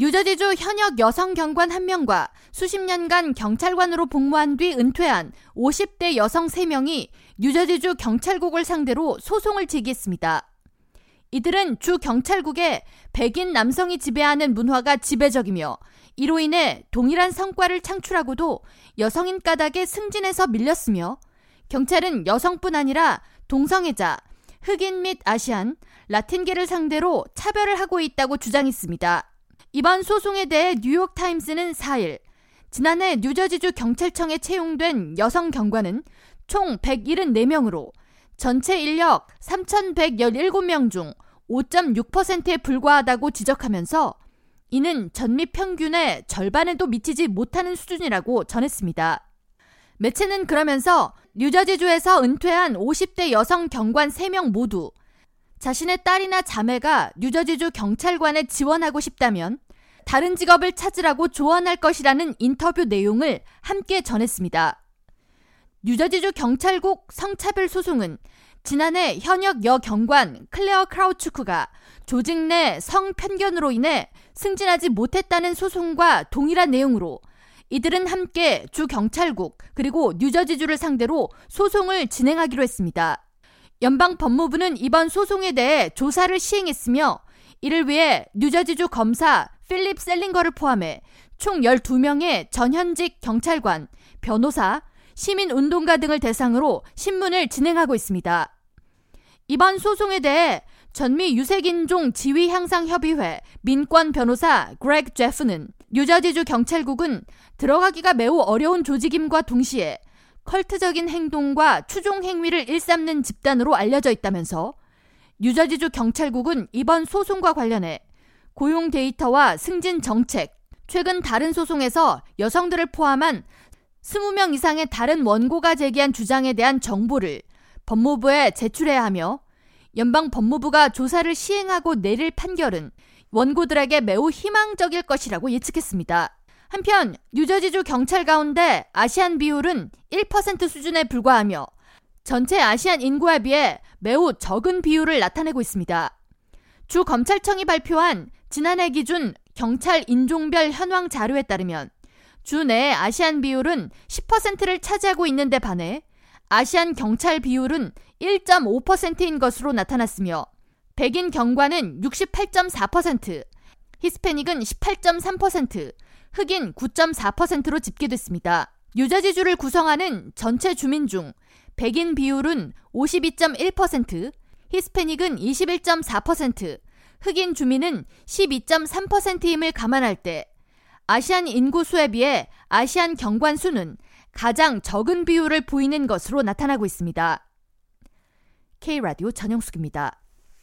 뉴저지주 현역 여성 경관 1명과 수십 년간 경찰관으로 복무한 뒤 은퇴한 50대 여성 3명이 뉴저지주 경찰국을 상대로 소송을 제기했습니다. 이들은 주 경찰국에 백인 남성이 지배하는 문화가 지배적이며 이로 인해 동일한 성과를 창출하고도 여성인 까닭에 승진해서 밀렸으며 경찰은 여성뿐 아니라 동성애자, 흑인 및 아시안, 라틴계를 상대로 차별을 하고 있다고 주장했습니다. 이번 소송에 대해 뉴욕타임스는 4일 지난해 뉴저지주 경찰청에 채용된 여성 경관은 총 174명으로 전체 인력 3,117명 중 5.6%에 불과하다고 지적하면서 이는 전미 평균의 절반에도 미치지 못하는 수준이라고 전했습니다. 매체는 그러면서 뉴저지주에서 은퇴한 50대 여성 경관 3명 모두 자신의 딸이나 자매가 뉴저지주 경찰관에 지원하고 싶다면 다른 직업을 찾으라고 조언할 것이라는 인터뷰 내용을 함께 전했습니다. 뉴저지주 경찰국 성차별 소송은 지난해 현역 여경관 클레어 크라우츠크가 조직 내 성편견으로 인해 승진하지 못했다는 소송과 동일한 내용으로 이들은 함께 주 경찰국 그리고 뉴저지주를 상대로 소송을 진행하기로 했습니다. 연방 법무부는 이번 소송에 대해 조사를 시행했으며 이를 위해 뉴저지주 검사 필립 셀링거를 포함해 총 12명의 전현직 경찰관, 변호사, 시민운동가 등을 대상으로 신문을 진행하고 있습니다. 이번 소송에 대해 전미 유색인종 지위 향상 협의회 민권 변호사 그렉 제프는 뉴저지주 경찰국은 들어가기가 매우 어려운 조직임과 동시에 컬트적인 행동과 추종 행위를 일삼는 집단으로 알려져 있다면서 뉴저지주 경찰국은 이번 소송과 관련해 고용 데이터와 승진 정책, 최근 다른 소송에서 여성들을 포함한 20명 이상의 다른 원고가 제기한 주장에 대한 정보를 법무부에 제출해야 하며 연방 법무부가 조사를 시행하고 내릴 판결은 원고들에게 매우 희망적일 것이라고 예측했습니다. 한편 뉴저지주 경찰 가운데 아시안 비율은 1% 수준에 불과하며 전체 아시안 인구에 비해 매우 적은 비율을 나타내고 있습니다. 주 검찰청이 발표한 지난해 기준 경찰 인종별 현황 자료에 따르면 주 내 아시안 비율은 10%를 차지하고 있는데 반해 아시안 경찰 비율은 1.5%인 것으로 나타났으며 백인 경관은 68.4%, 히스패닉은 18.3%, 흑인 9.4%로 집계됐습니다. 유저지주를 구성하는 전체 주민 중 백인 비율은 52.1%, 히스패닉은 21.4%, 흑인 주민은 12.3%임을 감안할 때 아시안 인구 수에 비해 아시안 경관 수는 가장 적은 비율을 보이는 것으로 나타나고 있습니다. K라디오 전영숙입니다.